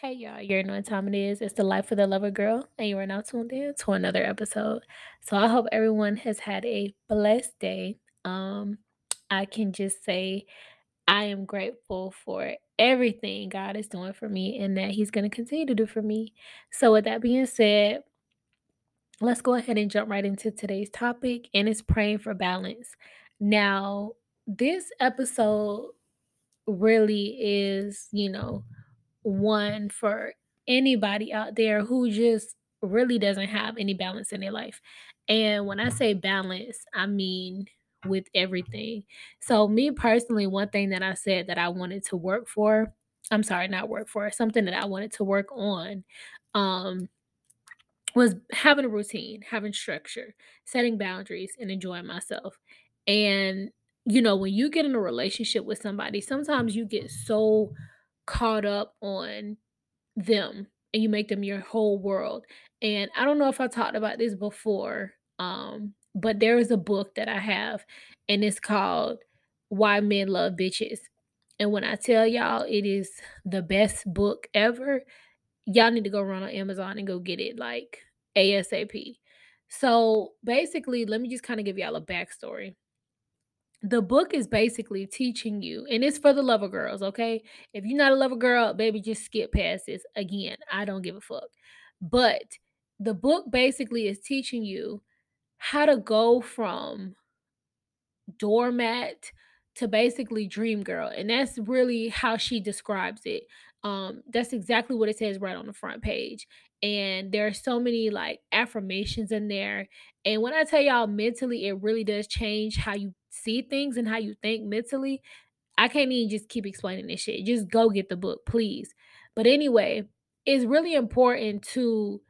Hey y'all, you know what time it is. It's the Life of the Lover Girl, and you are now tuned in to another episode. So I hope everyone has had a blessed day. Um, I can just say I am grateful for everything God is doing for me and that He's gonna continue to do for me. So with that being said, let's go ahead and jump right into today's topic, and it's praying for balance. Now, this episode really is, you know, one for anybody out there who just really doesn't have any balance in their life. And when I say balance, I mean with everything. So, me personally, one thing that I said that I wanted to work for, I'm sorry, not work for, something that I wanted to work on um was having a routine, having structure, setting boundaries and enjoying myself. And you know, when you get in a relationship with somebody, sometimes you get so caught up on them and you make them your whole world. And I don't know if I talked about this before, um, but there is a book that I have and it's called Why Men Love Bitches. And when I tell y'all it is the best book ever, y'all need to go run on Amazon and go get it like ASAP. So basically, let me just kind of give y'all a backstory the book is basically teaching you, and it's for the lover girls, okay? If you're not a lover girl, baby, just skip past this. Again, I don't give a fuck. But the book basically is teaching you how to go from doormat to basically dream girl and that's really how she describes it um that's exactly what it says right on the front page and there are so many like affirmations in there and when i tell y'all mentally it really does change how you see things and how you think mentally i can't even just keep explaining this shit just go get the book please but anyway it's really important to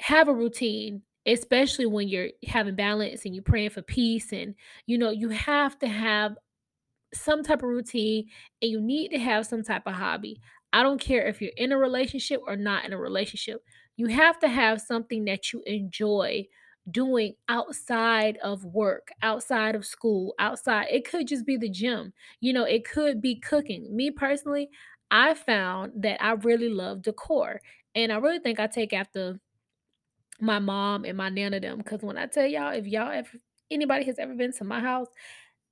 have a routine, especially when you're having balance and you're praying for peace. And, you know, you have to have some type of routine and you need to have some type of hobby. I don't care if you're in a relationship or not in a relationship. You have to have something that you enjoy doing outside of work, outside of school, outside. It could just be the gym. You know, it could be cooking. Me personally, I found that I really love decor. And I really think I take after my mom and my nana them, because when I tell y'all, if y'all ever anybody has ever been to my house,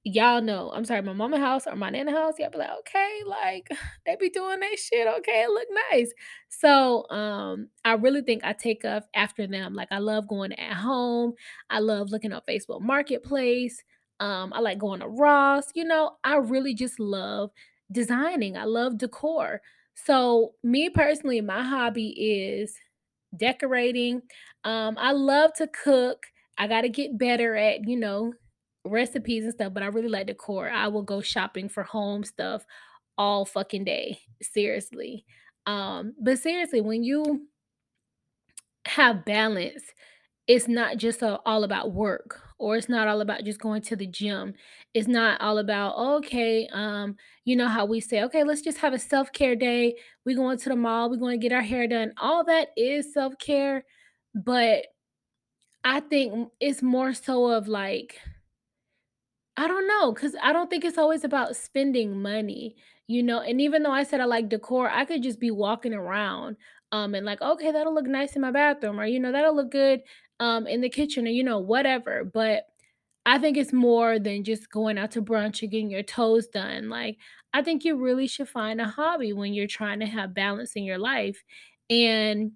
y'all know. I'm sorry, my mama house or my nana house, y'all be like, okay, like they be doing that shit. Okay, it look nice. So um, I really think I take up after them. Like I love going at home. I love looking up Facebook Marketplace. Um, I like going to Ross. You know, I really just love designing. I love decor. So me personally, my hobby is decorating. Um, I love to cook. I got to get better at, you know, recipes and stuff, but I really like decor. I will go shopping for home stuff all fucking day. Seriously. Um, but seriously, when you have balance, it's not just a, all about work or it's not all about just going to the gym. It's not all about, okay, um, you know how we say, okay, let's just have a self-care day. We're going to the mall, we're going to get our hair done. All that is self-care, but I think it's more so of like I don't know, cause I don't think it's always about spending money, you know? And even though I said I like decor, I could just be walking around, um, and like, "Okay, that'll look nice in my bathroom," or, you know, "That'll look good, um, in the kitchen," or, you know, whatever, but I think it's more than just going out to brunch or getting your toes done, like, I think you really should find a hobby when you're trying to have balance in your life, and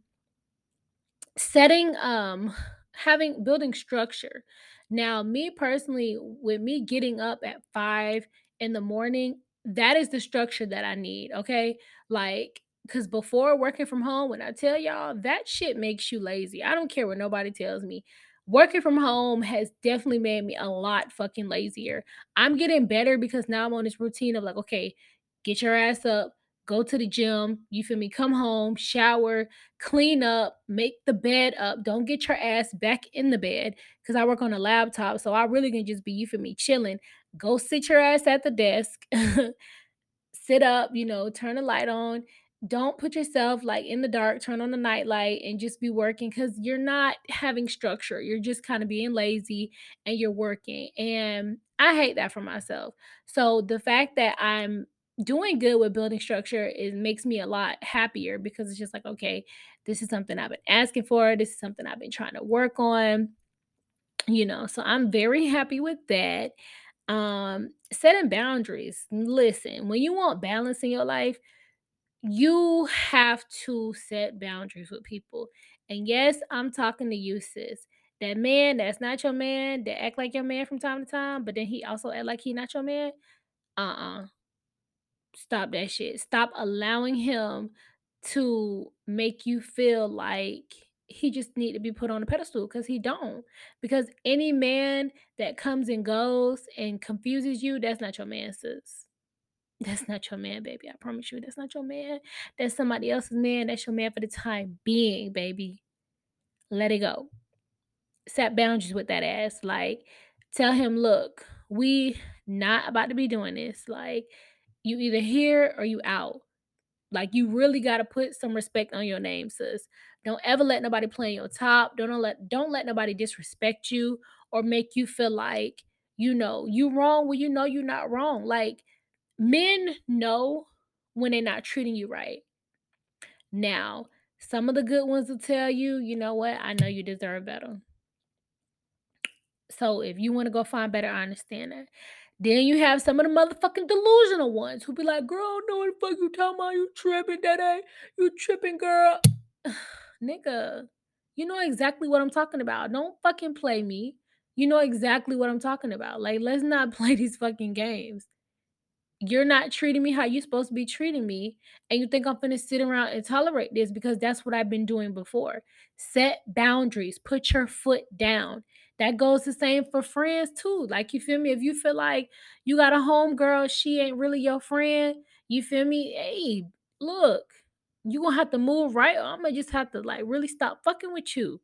setting um having building structure now me personally with me getting up at five in the morning that is the structure that i need okay? Like because before working from home when i tell y'all that shit makes you lazy. I don't care what nobody tells me. Working from home has definitely made me a lot fucking lazier. I'm getting better because now i'm on this routine of like okay get your ass up go to the gym, you feel me? Come home, shower, clean up, make the bed up. Don't get your ass back in the bed because I work on a laptop. So I really can just be, you feel me, chilling. Go sit your ass at the desk, sit up, you know, turn the light on. Don't put yourself like in the dark, turn on the night light and just be working because you're not having structure. You're just kind of being lazy and you're working. And I hate that for myself. So the fact that I'm doing good with building structure it makes me a lot happier because it's just like okay this is something i've been asking for this is something i've been trying to work on you know so i'm very happy with that. Um setting boundaries listen when you want balance in your life you have to set boundaries with people and yes i'm talking to you sis that man that's not your man that act like your man from time to time but then he also act like he not your man uh-uh Stop that shit. Stop allowing him to make you feel like he just need to be put on a pedestal because he don't. Because any man that comes and goes and confuses you, that's not your man, sis. That's not your man, baby. I promise you, that's not your man. That's somebody else's man. That's your man for the time being, baby. Let it go. Set boundaries with that ass. Like, tell him, look, we not about to be doing this. Like, you either here or you out. Like you really got to put some respect on your name, sis. Don't ever let nobody play on your top. Don't let don't let nobody disrespect you or make you feel like you know you wrong when you know you're not wrong. Like men know when they're not treating you right. Now, some of the good ones will tell you, you know what? I know you deserve better. So if you want to go find better, I understand that. Then you have some of the motherfucking delusional ones who be like, girl, what the fuck you talking about? You tripping, that ain't you tripping, girl. Nigga, you know exactly what I'm talking about. Don't fucking play me. You know exactly what I'm talking about. Like, let's not play these fucking games you're not treating me how you're supposed to be treating me and you think i'm gonna sit around and tolerate this because that's what i've been doing before set boundaries put your foot down that goes the same for friends too like you feel me if you feel like you got a home girl she ain't really your friend you feel me hey look you gonna have to move right or i'm gonna just have to like really stop fucking with you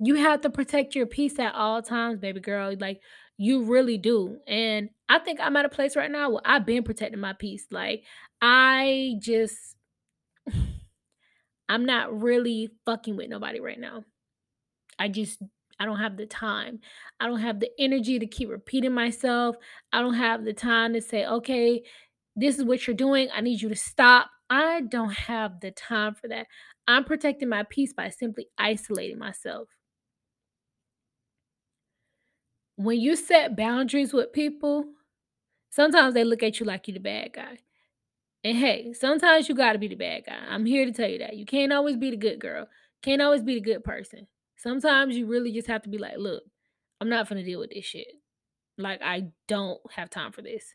you have to protect your peace at all times, baby girl. Like you really do. And I think I'm at a place right now where I've been protecting my peace. Like I just I'm not really fucking with nobody right now. I just I don't have the time. I don't have the energy to keep repeating myself. I don't have the time to say, "Okay, this is what you're doing. I need you to stop." I don't have the time for that. I'm protecting my peace by simply isolating myself. when you set boundaries with people, sometimes they look at you like you're the bad guy. And hey, sometimes you gotta be the bad guy. I'm here to tell you that. You can't always be the good girl. Can't always be the good person. Sometimes you really just have to be like, look, I'm not gonna deal with this shit. Like I don't have time for this.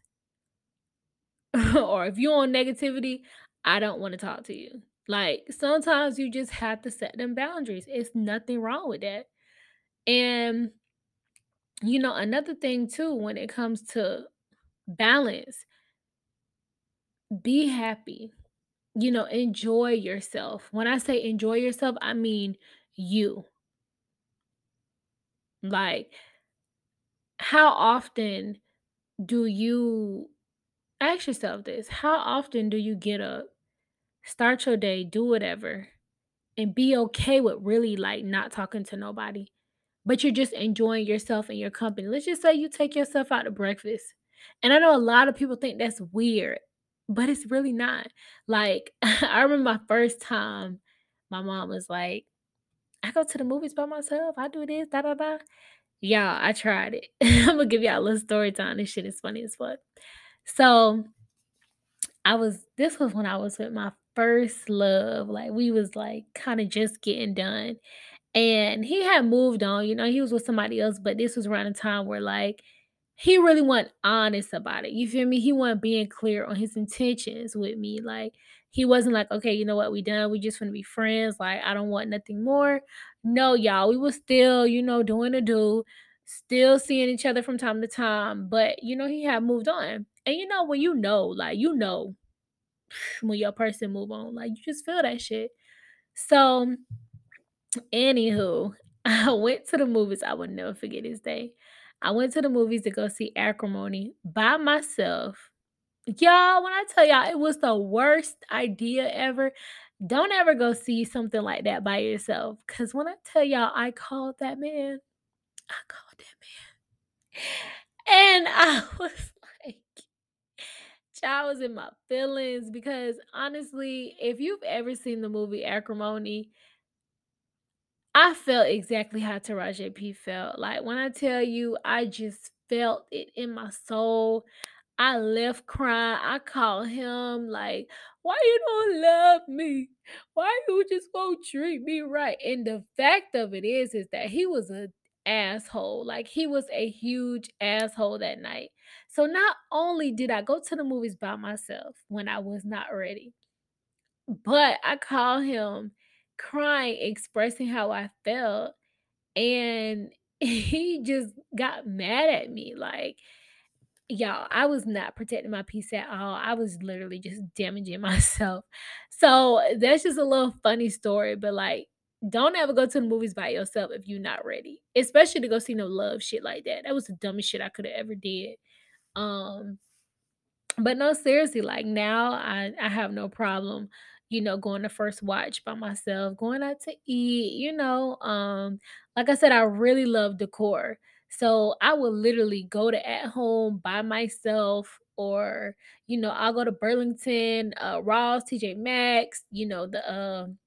or if you're on negativity, I don't want to talk to you. Like sometimes you just have to set them boundaries. It's nothing wrong with that. And you know, another thing too, when it comes to balance, be happy. You know, enjoy yourself. When I say enjoy yourself, I mean you. Like, how often do you ask yourself this? How often do you get up, start your day, do whatever, and be okay with really like not talking to nobody? but you're just enjoying yourself and your company. Let's just say you take yourself out to breakfast. And I know a lot of people think that's weird, but it's really not. Like, I remember my first time, my mom was like, I go to the movies by myself. I do this, da da da. Y'all, I tried it. I'm gonna give y'all a little story time. This shit is funny as fuck. So I was this was when I was with my first love. Like we was like kind of just getting done. And he had moved on, you know, he was with somebody else, but this was around a time where like he really wasn't honest about it. You feel me? He wasn't being clear on his intentions with me. Like he wasn't like, okay, you know what, we done. We just want to be friends. Like I don't want nothing more. No, y'all, we was still, you know, doing a do, still seeing each other from time to time. But you know, he had moved on. And you know, when you know, like you know, when your person move on, like you just feel that shit. So Anywho, I went to the movies. I will never forget this day. I went to the movies to go see Acrimony by myself. Y'all, when I tell y'all it was the worst idea ever, don't ever go see something like that by yourself. Cause when I tell y'all I called that man, I called that man. And I was I was in my feelings because honestly, if you've ever seen the movie Acrimony I felt exactly how Taraji P felt. Like, when I tell you, I just felt it in my soul. I left crying. I called him like, "Why you don't love me? Why you just won't treat me right?" And the fact of it is, is that he was a asshole. Like, he was a huge asshole that night. So not only did I go to the movies by myself when I was not ready, but I called him crying, expressing how I felt, and he just got mad at me. Like, y'all, I was not protecting my peace at all. I was literally just damaging myself. So that's just a little funny story, but like, don't ever go to the movies by yourself if you're not ready, especially to go see no love shit like that. That was the dumbest shit I could have ever did. Um, but no, seriously, like now I I have no problem, you know, going to first watch by myself, going out to eat, you know. Um, like I said, I really love decor. So I will literally go to at home by myself or you know, I'll go to Burlington, uh Ross, TJ Maxx, you know, the um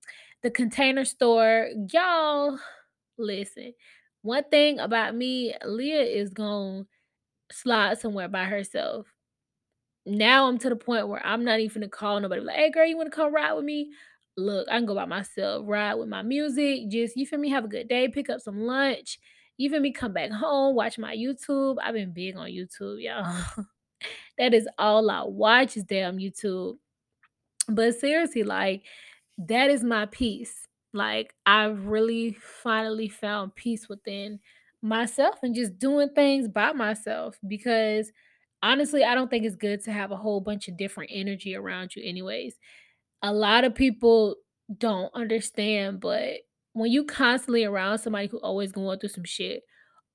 the container store. Y'all listen. One thing about me, Leah is gonna slide somewhere by herself now I'm to the point where I'm not even gonna call nobody like, "Hey girl, you wanna come ride with me?" Look, I can go by myself, ride with my music, just you feel me, have a good day, pick up some lunch, feel me, come back home, watch my YouTube. I've been big on YouTube, y'all. That is all I watch is damn YouTube. But seriously, like that is my peace. Like I've really finally found peace within myself and just doing things by myself because honestly, I don't think it's good to have a whole bunch of different energy around you anyways. A lot of people don't understand, but when you constantly around somebody who always going through some shit,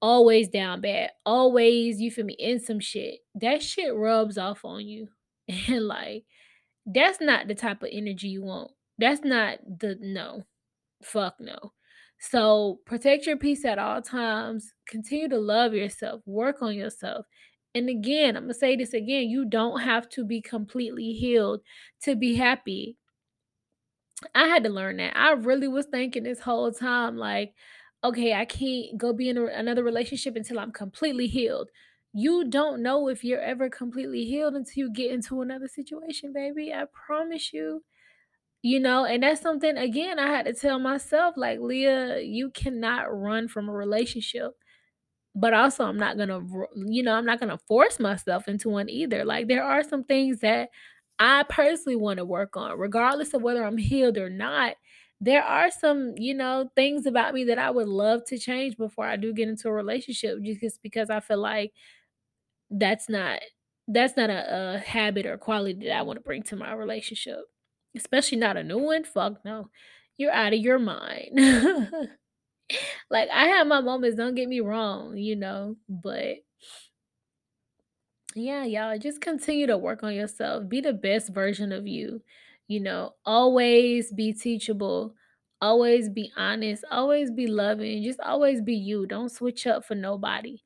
always down bad, always you feel me in some shit, that shit rubs off on you. And like that's not the type of energy you want. That's not the no. Fuck no. So protect your peace at all times. Continue to love yourself. Work on yourself. And again, I'm going to say this again you don't have to be completely healed to be happy. I had to learn that. I really was thinking this whole time, like, okay, I can't go be in a, another relationship until I'm completely healed. You don't know if you're ever completely healed until you get into another situation, baby. I promise you. You know, and that's something again I had to tell myself like, Leah, you cannot run from a relationship. But also I'm not gonna, you know, I'm not gonna force myself into one either. Like there are some things that I personally want to work on, regardless of whether I'm healed or not. There are some, you know, things about me that I would love to change before I do get into a relationship, just because I feel like that's not that's not a, a habit or quality that I want to bring to my relationship. Especially not a new one. Fuck no. You're out of your mind. like I have my moments, don't get me wrong, you know, but yeah, y'all just continue to work on yourself. Be the best version of you. You know, always be teachable. Always be honest. Always be loving. Just always be you. Don't switch up for nobody.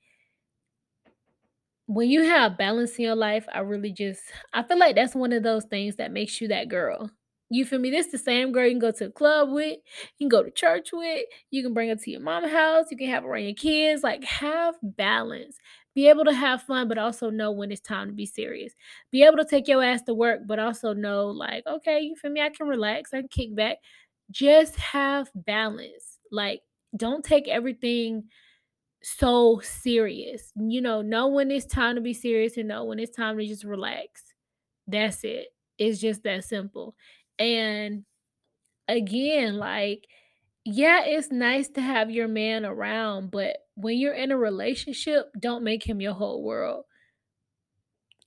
When you have balance in your life, I really just I feel like that's one of those things that makes you that girl. You feel me? This the same girl you can go to the club with, you can go to church with, you can bring her to your mama house, you can have her around your kids. Like have balance. Be able to have fun, but also know when it's time to be serious. Be able to take your ass to work, but also know, like, okay, you feel me? I can relax, I can kick back. Just have balance. Like, don't take everything so serious. You know, know when it's time to be serious and know when it's time to just relax. That's it. It's just that simple. And again, like, yeah, it's nice to have your man around, but when you're in a relationship, don't make him your whole world.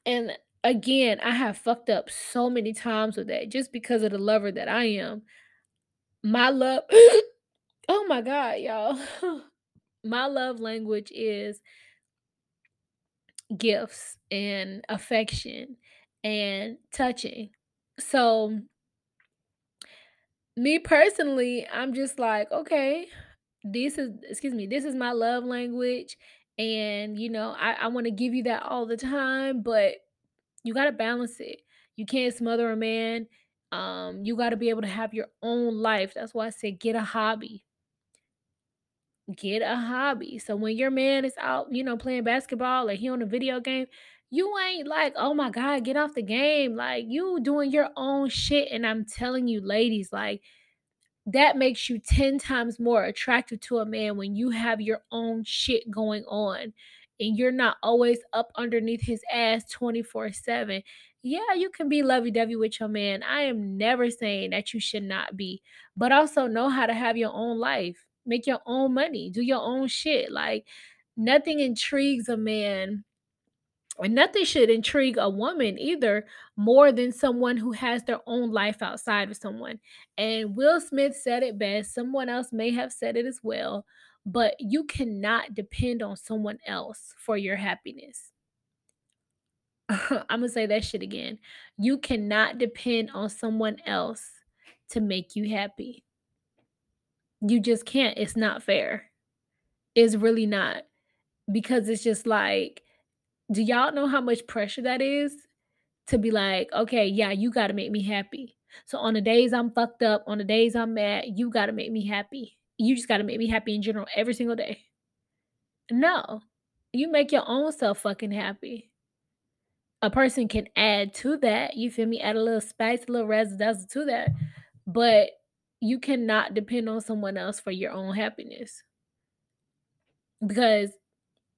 And again, I have fucked up so many times with that just because of the lover that I am. My love, oh my God, y'all. My love language is gifts and affection and touching. So, me personally, I'm just like, okay, this is, excuse me, this is my love language. And, you know, I, I want to give you that all the time, but You gotta balance it. You can't smother a man. Um, you gotta be able to have your own life. That's why I say get a hobby. Get a hobby. So when your man is out, you know, playing basketball or he on a video game, you ain't like, oh my God, get off the game. Like you doing your own shit. And I'm telling you, ladies, like that makes you 10 times more attractive to a man when you have your own shit going on and you're not always up underneath his ass 24 7. Yeah, you can be lovey dovey with your man. I am never saying that you should not be, but also know how to have your own life, make your own money, do your own shit. Like, nothing intrigues a man and nothing should intrigue a woman either more than someone who has their own life outside of someone. And Will Smith said it best. Someone else may have said it as well, but you cannot depend on someone else for your happiness. I'm going to say that shit again. You cannot depend on someone else to make you happy. You just can't. It's not fair. It's really not. Because it's just like, do y'all know how much pressure that is? To be like, okay, yeah, you got to make me happy. So on the days I'm fucked up, on the days I'm mad, you got to make me happy. You just got to make me happy in general every single day. No, you make your own self fucking happy. A person can add to that, you feel me? Add a little spice, a little razzle to that. But you cannot depend on someone else for your own happiness. Because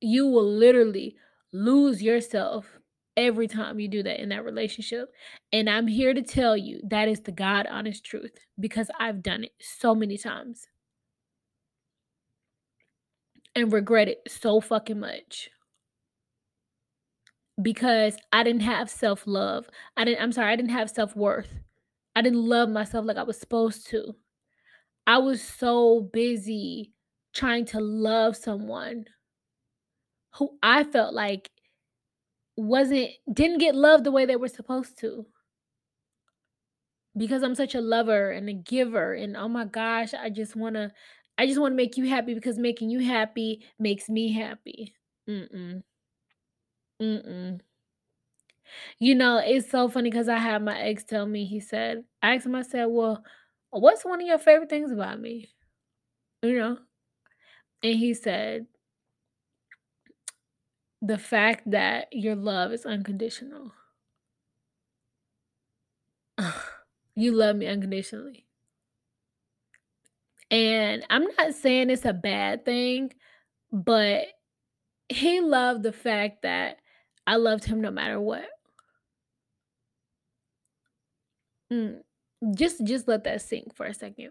you will literally lose yourself every time you do that in that relationship. And I'm here to tell you that is the God honest truth because I've done it so many times and regret it so fucking much because I didn't have self love. I didn't, I'm sorry, I didn't have self worth. I didn't love myself like I was supposed to. I was so busy trying to love someone who I felt like wasn't didn't get loved the way they were supposed to. Because I'm such a lover and a giver and oh my gosh, I just want to I just want to make you happy because making you happy makes me happy. Mm-mm. Mm-mm. You know, it's so funny because I had my ex tell me, he said, I asked him, I said, Well, what's one of your favorite things about me? You know? And he said, the fact that your love is unconditional. you love me unconditionally. And I'm not saying it's a bad thing, but he loved the fact that I loved him no matter what. Mm, just just let that sink for a second.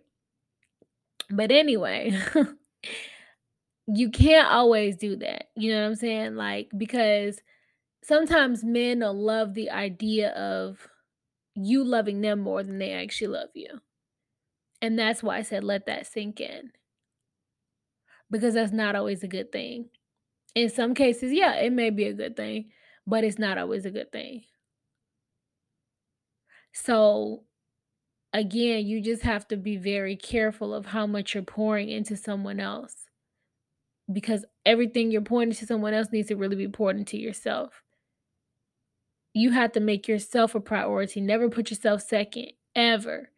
But anyway, you can't always do that. You know what I'm saying? Like because sometimes men will love the idea of you loving them more than they actually love you. And that's why I said let that sink in. Because that's not always a good thing. In some cases, yeah, it may be a good thing, but it's not always a good thing. So again, you just have to be very careful of how much you're pouring into someone else. Because everything you're pouring to someone else needs to really be poured into yourself. You have to make yourself a priority. Never put yourself second, ever.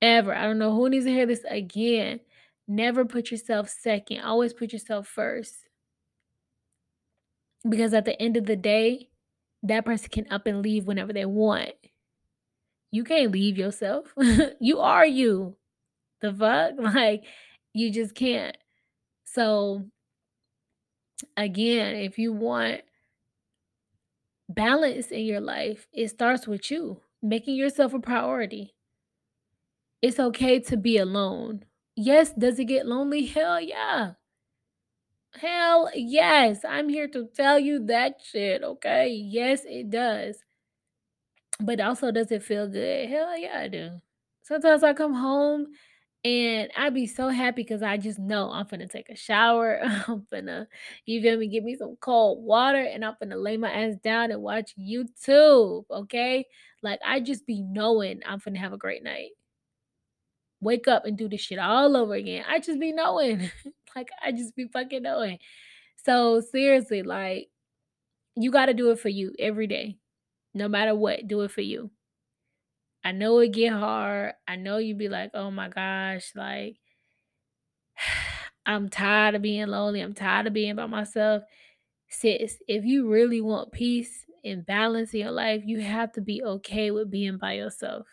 Ever. I don't know who needs to hear this again. Never put yourself second. Always put yourself first. Because at the end of the day, that person can up and leave whenever they want. You can't leave yourself. you are you. The fuck? Like, you just can't. So, again, if you want balance in your life, it starts with you making yourself a priority. It's okay to be alone. Yes, does it get lonely? Hell yeah. Hell yes. I'm here to tell you that shit, okay? Yes, it does. But also, does it feel good? Hell yeah, I do. Sometimes I come home and I'd be so happy because I just know I'm finna take a shower. I'm finna, you feel me, give me some cold water and I'm finna lay my ass down and watch YouTube, okay? Like, I just be knowing I'm finna have a great night. Wake up and do this shit all over again. I just be knowing. like, I just be fucking knowing. So, seriously, like, you gotta do it for you every day. No matter what, do it for you. I know it get hard. I know you'd be like, "Oh my gosh, like I'm tired of being lonely. I'm tired of being by myself." Sis, if you really want peace and balance in your life, you have to be okay with being by yourself.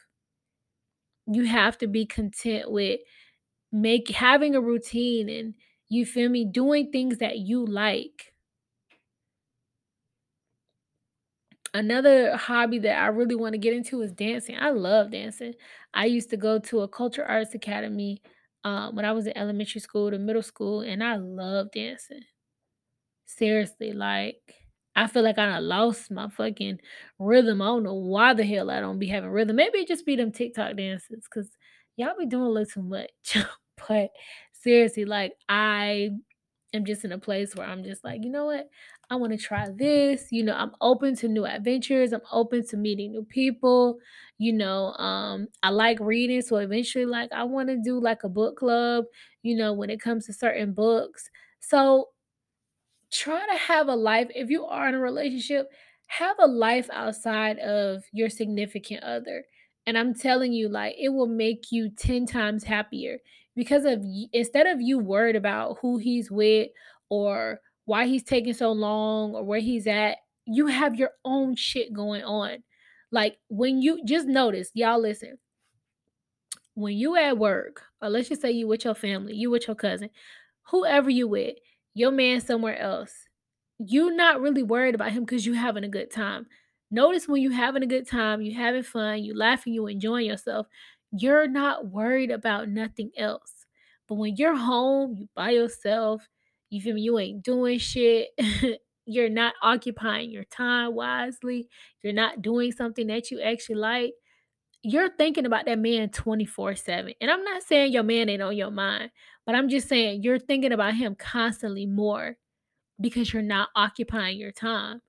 You have to be content with make having a routine and you feel me, doing things that you like. Another hobby that I really want to get into is dancing. I love dancing. I used to go to a culture arts academy um, when I was in elementary school to middle school, and I love dancing. Seriously, like I feel like I done lost my fucking rhythm. I don't know why the hell I don't be having rhythm. Maybe it just be them TikTok dances because y'all be doing a little too much. but seriously, like I am just in a place where I'm just like, you know what? I want to try this. You know, I'm open to new adventures. I'm open to meeting new people. You know, um, I like reading. So eventually, like, I want to do like a book club, you know, when it comes to certain books. So try to have a life if you are in a relationship have a life outside of your significant other and i'm telling you like it will make you 10 times happier because of instead of you worried about who he's with or why he's taking so long or where he's at you have your own shit going on like when you just notice y'all listen when you at work, or let's just say you with your family, you with your cousin, whoever you with, your man somewhere else, you're not really worried about him because you're having a good time. Notice when you having a good time, you having fun, you laughing, you enjoying yourself, you're not worried about nothing else. But when you're home, you by yourself, you feel me, you ain't doing shit. you're not occupying your time wisely. You're not doing something that you actually like you're thinking about that man 24/7. And I'm not saying your man ain't on your mind, but I'm just saying you're thinking about him constantly more because you're not occupying your time.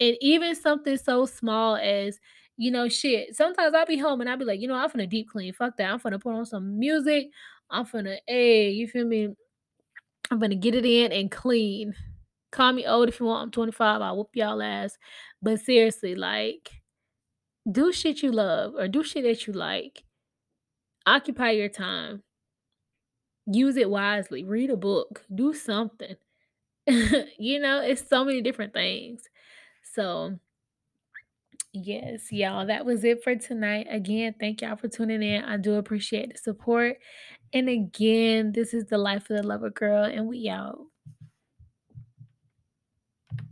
And even something so small as, you know, shit. Sometimes I'll be home and I'll be like, you know, I'm finna deep clean. Fuck that. I'm finna put on some music. I'm finna, hey, you feel me? I'm gonna get it in and clean. Call me old if you want. I'm 25. I'll whoop y'all ass. But seriously, like, do shit you love or do shit that you like Occupy your time. Use it wisely. Read a book. Do something. you know, it's so many different things. So, yes, y'all, that was it for tonight. Again, thank y'all for tuning in. I do appreciate the support. And again, this is the life of the lover girl, and we out.